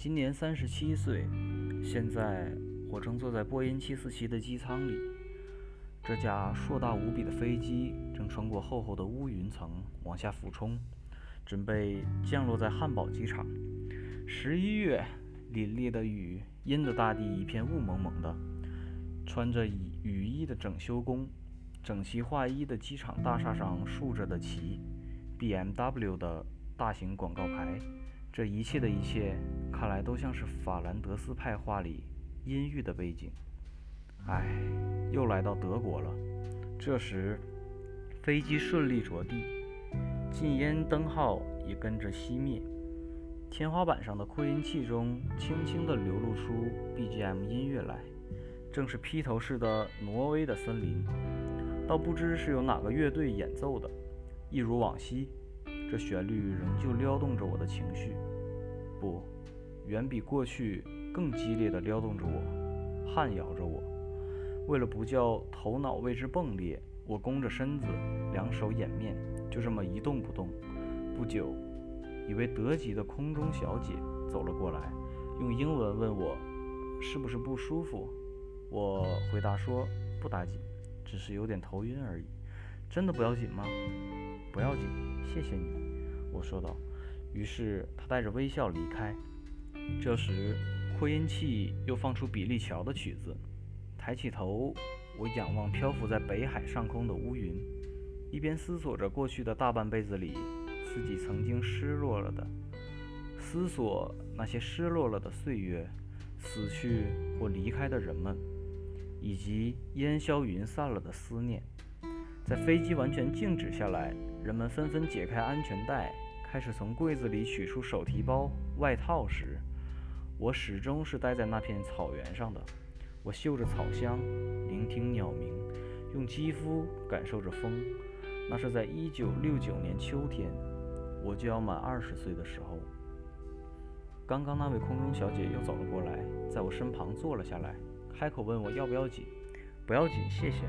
今年三十七岁，现在我正坐在波音七四七的机舱里。这架硕大无比的飞机正穿过厚厚的乌云层往下俯冲，准备降落在汉堡机场。十一月，凛冽的雨阴得大地一片雾蒙蒙的。穿着雨衣的整修工，整齐划一的机场大厦上竖着的旗，BMW 的大型广告牌。这一切的一切，看来都像是法兰德斯派画里阴郁的背景。唉，又来到德国了。这时，飞机顺利着地，禁烟灯号也跟着熄灭。天花板上的扩音器中轻轻地流露出 BGM 音乐来，正是披头士的《挪威的森林》。倒不知是由哪个乐队演奏的，一如往昔，这旋律仍旧撩动着我的情绪。不，远比过去更激烈地撩动着我，撼摇着我。为了不叫头脑为之迸裂，我弓着身子，两手掩面，就这么一动不动。不久，一位德籍的空中小姐走了过来，用英文问我是不是不舒服。我回答说不打紧，只是有点头晕而已。真的不要紧吗？不要紧，谢谢你，我说道。于是他带着微笑离开。这时，扩音器又放出比利乔的曲子。抬起头，我仰望漂浮在北海上空的乌云，一边思索着过去的大半辈子里自己曾经失落了的，思索那些失落了的岁月，死去或离开的人们，以及烟消云散了的思念。在飞机完全静止下来，人们纷纷解开安全带，开始从柜子里取出手提包、外套时，我始终是待在那片草原上的。我嗅着草香，聆听鸟鸣，用肌肤感受着风。那是在一九六九年秋天，我就要满二十岁的时候。刚刚那位空中小姐又走了过来，在我身旁坐了下来，开口问我要不要紧。不要紧，谢谢。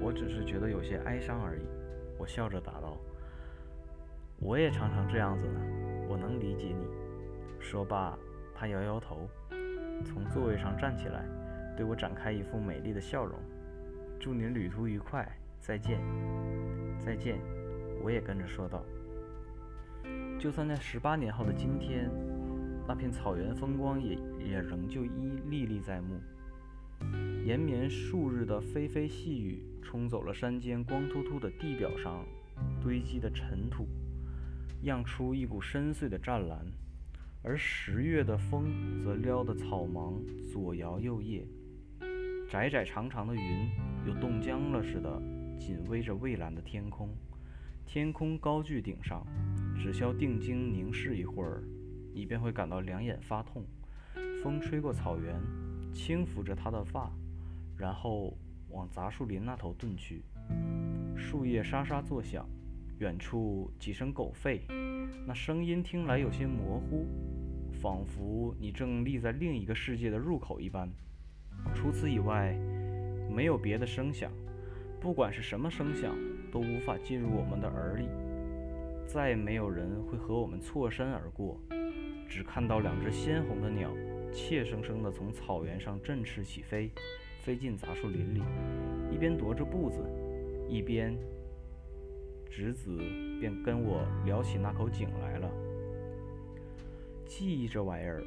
我只是觉得有些哀伤而已。我笑着答道。我也常常这样子呢，我能理解你。说罢，他摇摇头，从座位上站起来。对我展开一副美丽的笑容，祝您旅途愉快，再见，再见。我也跟着说道。就算在十八年后的今天，那片草原风光也也仍旧依历历在目。延绵数日的霏霏细雨冲走了山间光秃秃的地表上堆积的尘土，漾出一股深邃的湛蓝，而十月的风则撩得草芒左摇右曳。窄窄长长的云，又冻僵了似的，紧偎着蔚蓝的天空。天空高踞顶上，只需定睛凝视一会儿，你便会感到两眼发痛。风吹过草原，轻抚着他的发，然后往杂树林那头遁去。树叶沙沙作响，远处几声狗吠，那声音听来有些模糊，仿佛你正立在另一个世界的入口一般。除此以外，没有别的声响，不管是什么声响，都无法进入我们的耳里。再没有人会和我们错身而过，只看到两只鲜红的鸟，怯生生地从草原上振翅起飞，飞进杂树林里，一边踱着步子，一边侄子便跟我聊起那口井来了。记忆这玩意儿，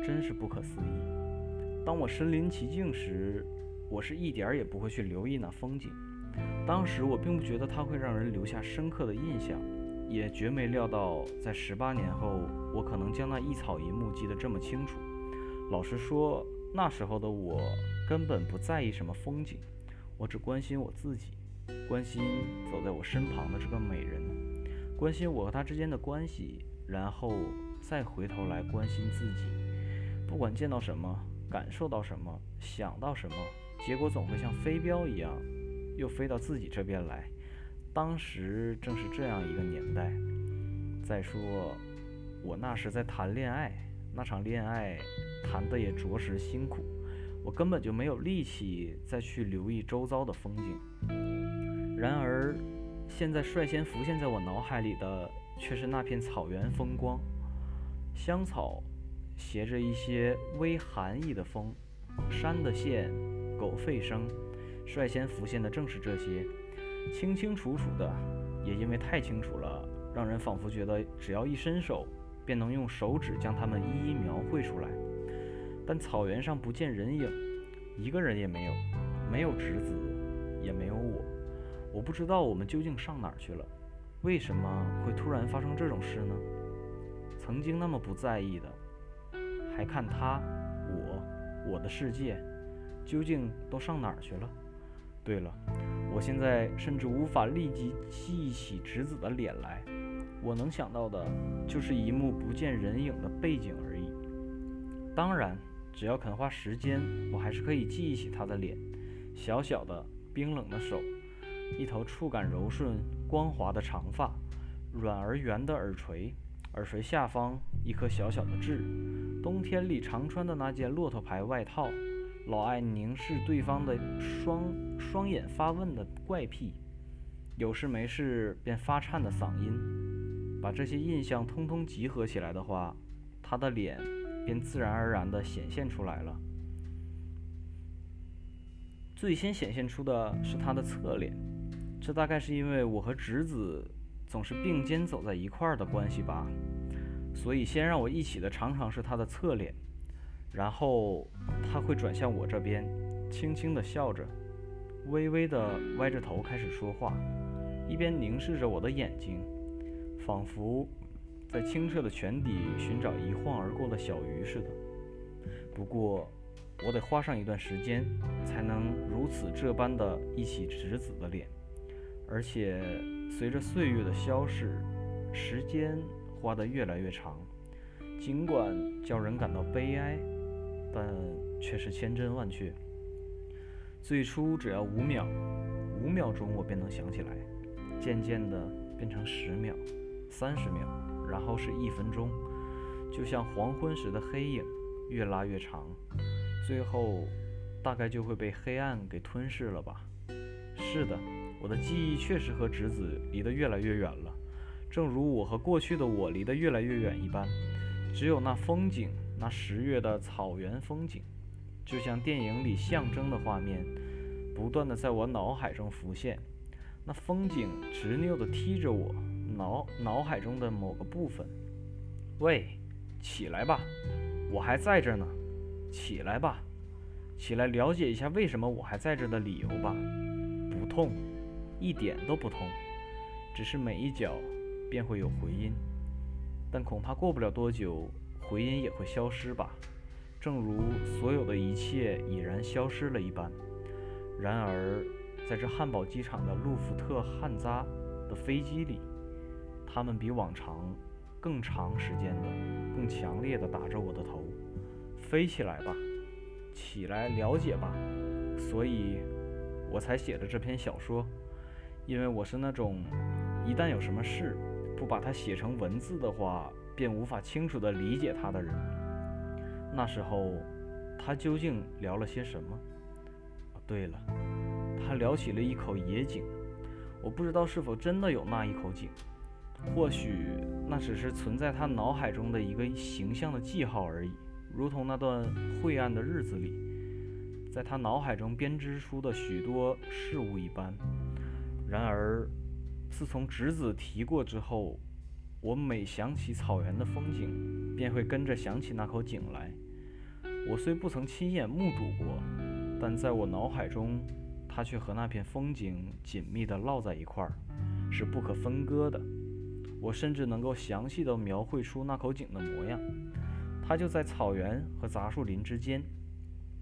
真是不可思议。当我身临其境时，我是一点儿也不会去留意那风景。当时我并不觉得它会让人留下深刻的印象，也绝没料到在十八年后，我可能将那一草一木记得这么清楚。老实说，那时候的我根本不在意什么风景，我只关心我自己，关心走在我身旁的这个美人，关心我和她之间的关系，然后再回头来关心自己。不管见到什么。感受到什么，想到什么，结果总会像飞镖一样，又飞到自己这边来。当时正是这样一个年代。再说，我那时在谈恋爱，那场恋爱谈的也着实辛苦，我根本就没有力气再去留意周遭的风景。然而，现在率先浮现在我脑海里的，却是那片草原风光，香草。携着一些微寒意的风，山的线，狗吠声，率先浮现的正是这些，清清楚楚的，也因为太清楚了，让人仿佛觉得只要一伸手，便能用手指将它们一一描绘出来。但草原上不见人影，一个人也没有，没有侄子，也没有我。我不知道我们究竟上哪儿去了，为什么会突然发生这种事呢？曾经那么不在意的，还看他，我，我的世界，究竟都上哪儿去了？对了，我现在甚至无法立即记起侄子的脸来，我能想到的就是一幕不见人影的背景而已。当然。只要肯花时间，我还是可以记忆起他的脸，小小的冰冷的手，一头触感柔顺光滑的长发，软而圆的耳垂，耳垂下方一颗小小的痣，冬天里常穿的那件骆驼牌外套，老爱凝视对方的双双眼发问的怪癖，有事没事便发颤的嗓音，把这些印象通通集合起来的话，他的脸。便自然而然地显现出来了。最先显现出的是他的侧脸，这大概是因为我和侄子总是并肩走在一块儿的关系吧，所以先让我一起的常常是他的侧脸，然后他会转向我这边，轻轻地笑着，微微地歪着头开始说话，一边凝视着我的眼睛，仿佛。在清澈的泉底寻找一晃而过的小鱼似的。不过，我得花上一段时间，才能如此这般的忆起直子的脸。而且，随着岁月的消逝，时间花得越来越长，尽管叫人感到悲哀，但却是千真万确。最初只要五秒，五秒钟我便能想起来，渐渐的变成十秒、三十秒。然后是一分钟，就像黄昏时的黑影，越拉越长，最后大概就会被黑暗给吞噬了吧？是的，我的记忆确实和侄子离得越来越远了，正如我和过去的我离得越来越远一般。只有那风景，那十月的草原风景，就像电影里象征的画面，不断的在我脑海中浮现。那风景执拗地踢着我。脑脑海中的某个部分，喂，起来吧，我还在这呢，起来吧，起来了解一下为什么我还在这的理由吧。不痛，一点都不痛，只是每一脚便会有回音，但恐怕过不了多久，回音也会消失吧，正如所有的一切已然消失了一般。然而，在这汉堡机场的路福特汉扎的飞机里。他们比往常更长时间的、更强烈的打着我的头，飞起来吧，起来了解吧。所以，我才写的这篇小说，因为我是那种一旦有什么事，不把它写成文字的话，便无法清楚地理解它的人。那时候，他究竟聊了些什么？对了，他聊起了一口野井，我不知道是否真的有那一口井。或许那只是存在他脑海中的一个形象的记号而已，如同那段晦暗的日子里，在他脑海中编织出的许多事物一般。然而，自从侄子提过之后，我每想起草原的风景，便会跟着想起那口井来。我虽不曾亲眼目睹过，但在我脑海中，它却和那片风景紧密地烙在一块儿，是不可分割的。我甚至能够详细地描绘出那口井的模样，它就在草原和杂树林之间，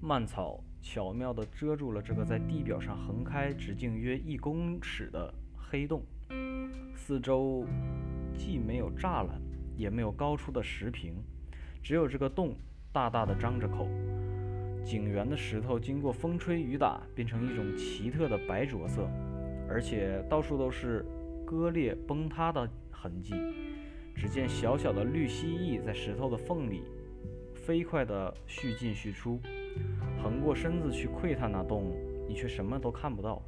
蔓草巧妙地遮住了这个在地表上横开直径约一公尺的黑洞，四周既没有栅栏，也没有高出的石屏，只有这个洞大大的张着口，井缘的石头经过风吹雨打，变成一种奇特的白浊色，而且到处都是割裂崩塌的。痕迹，只见小小的绿蜥蜴在石头的缝里飞快地续进续出。横过身子去窥探那洞，你却什么都看不到。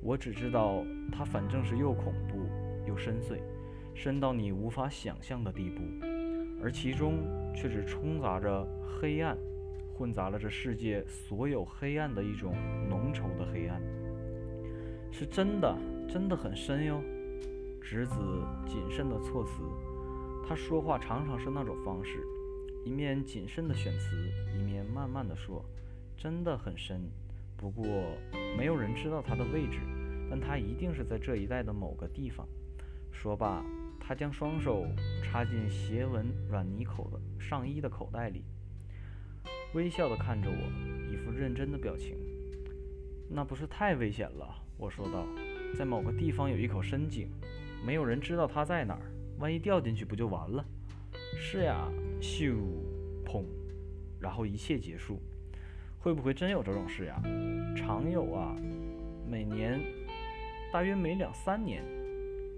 我只知道它反正是又恐怖又深邃，深到你无法想象的地步。而其中却只充杂着黑暗，混杂了这世界所有黑暗的一种浓稠的黑暗。是真的，真的很深哟。直子谨慎的措辞，他说话常常是那种方式，一面谨慎的选词，一面慢慢的说，真的很深。不过没有人知道他的位置，但他一定是在这一带的某个地方。说罢，他将双手插进斜纹软呢口的上衣的口袋里，微笑的看着我，一副认真的表情。那不是太危险了？我说道，在某个地方有一口深井。没有人知道它在哪儿，万一掉进去不就完了？是呀，咻，砰，然后一切结束。会不会真有这种事呀？常有啊，每年大约每两三年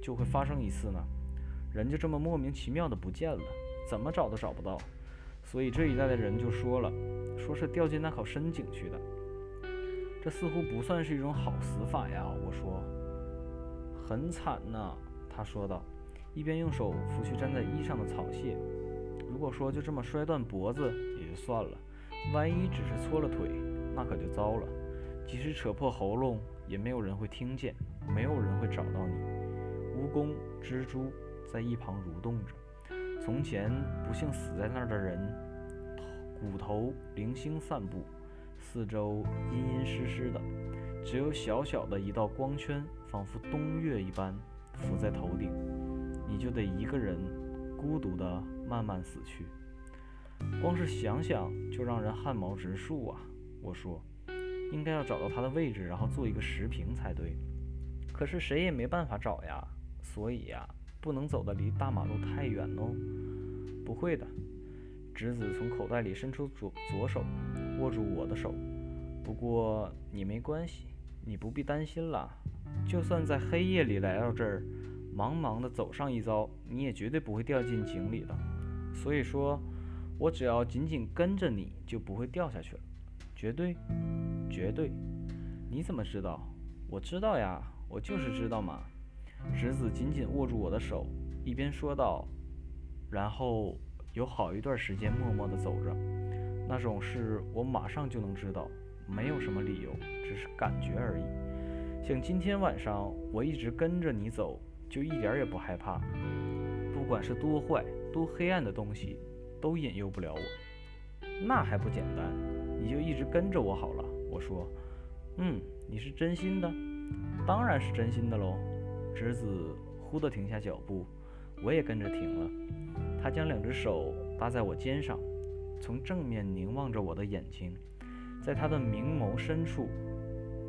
就会发生一次呢。人就这么莫名其妙的不见了，怎么找都找不到。所以这一代的人就说了，说是掉进那口深井去的。这似乎不算是一种好死法呀。我说，很惨呐。他说道，一边用手拂去粘在衣上的草屑。如果说就这么摔断脖子也就算了，万一只是搓了腿，那可就糟了。即使扯破喉咙，也没有人会听见，没有人会找到你。蜈蚣、蜘蛛在一旁蠕动着。从前不幸死在那儿的人，骨头零星散布，四周阴阴湿湿的，只有小小的一道光圈，仿佛冬月一般。浮在头顶，你就得一个人孤独地慢慢死去。光是想想就让人汗毛直竖啊！我说，应该要找到他的位置，然后做一个时评才对。可是谁也没办法找呀，所以呀，不能走得离大马路太远哦。不会的，直子从口袋里伸出左左手，握住我的手。不过你没关系，你不必担心了。就算在黑夜里来到这儿，茫茫的走上一遭，你也绝对不会掉进井里的。所以说，我只要紧紧跟着你，就不会掉下去了。绝对，绝对。你怎么知道？我知道呀，我就是知道嘛。直子紧紧握住我的手，一边说道，然后有好一段时间默默地走着。那种事我马上就能知道，没有什么理由，只是感觉而已。像今天晚上，我一直跟着你走，就一点也不害怕。不管是多坏、多黑暗的东西，都引诱不了我。那还不简单？你就一直跟着我好了。我说，嗯，你是真心的？当然是真心的喽。直子忽地停下脚步，我也跟着停了。他将两只手搭在我肩上，从正面凝望着我的眼睛，在他的明眸深处，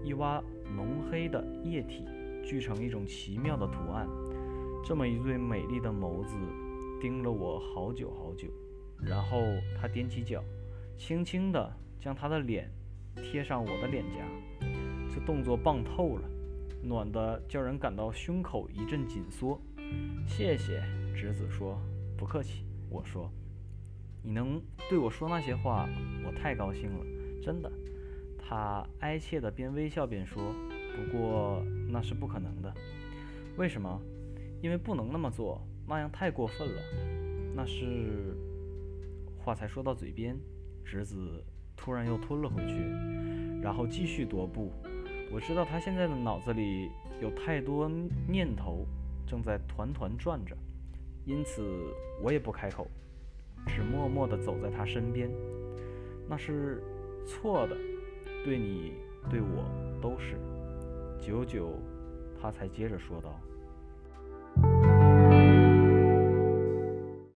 一洼。浓黑的液体聚成一种奇妙的图案，这么一对美丽的眸子盯了我好久好久。然后他踮起脚，轻轻地将他的脸贴上我的脸颊，这动作棒透了，暖得叫人感到胸口一阵紧缩。谢谢，直子说。不客气，我说。你能对我说那些话，我太高兴了，真的。他哀切地边微笑边说：“不过那是不可能的。为什么？因为不能那么做，那样太过分了。那是……话才说到嘴边，侄子突然又吞了回去，然后继续踱步。我知道他现在的脑子里有太多念头正在团团转着，因此我也不开口，只默默地走在他身边。那是错的。”对你，对我都是。久久，他才接着说道。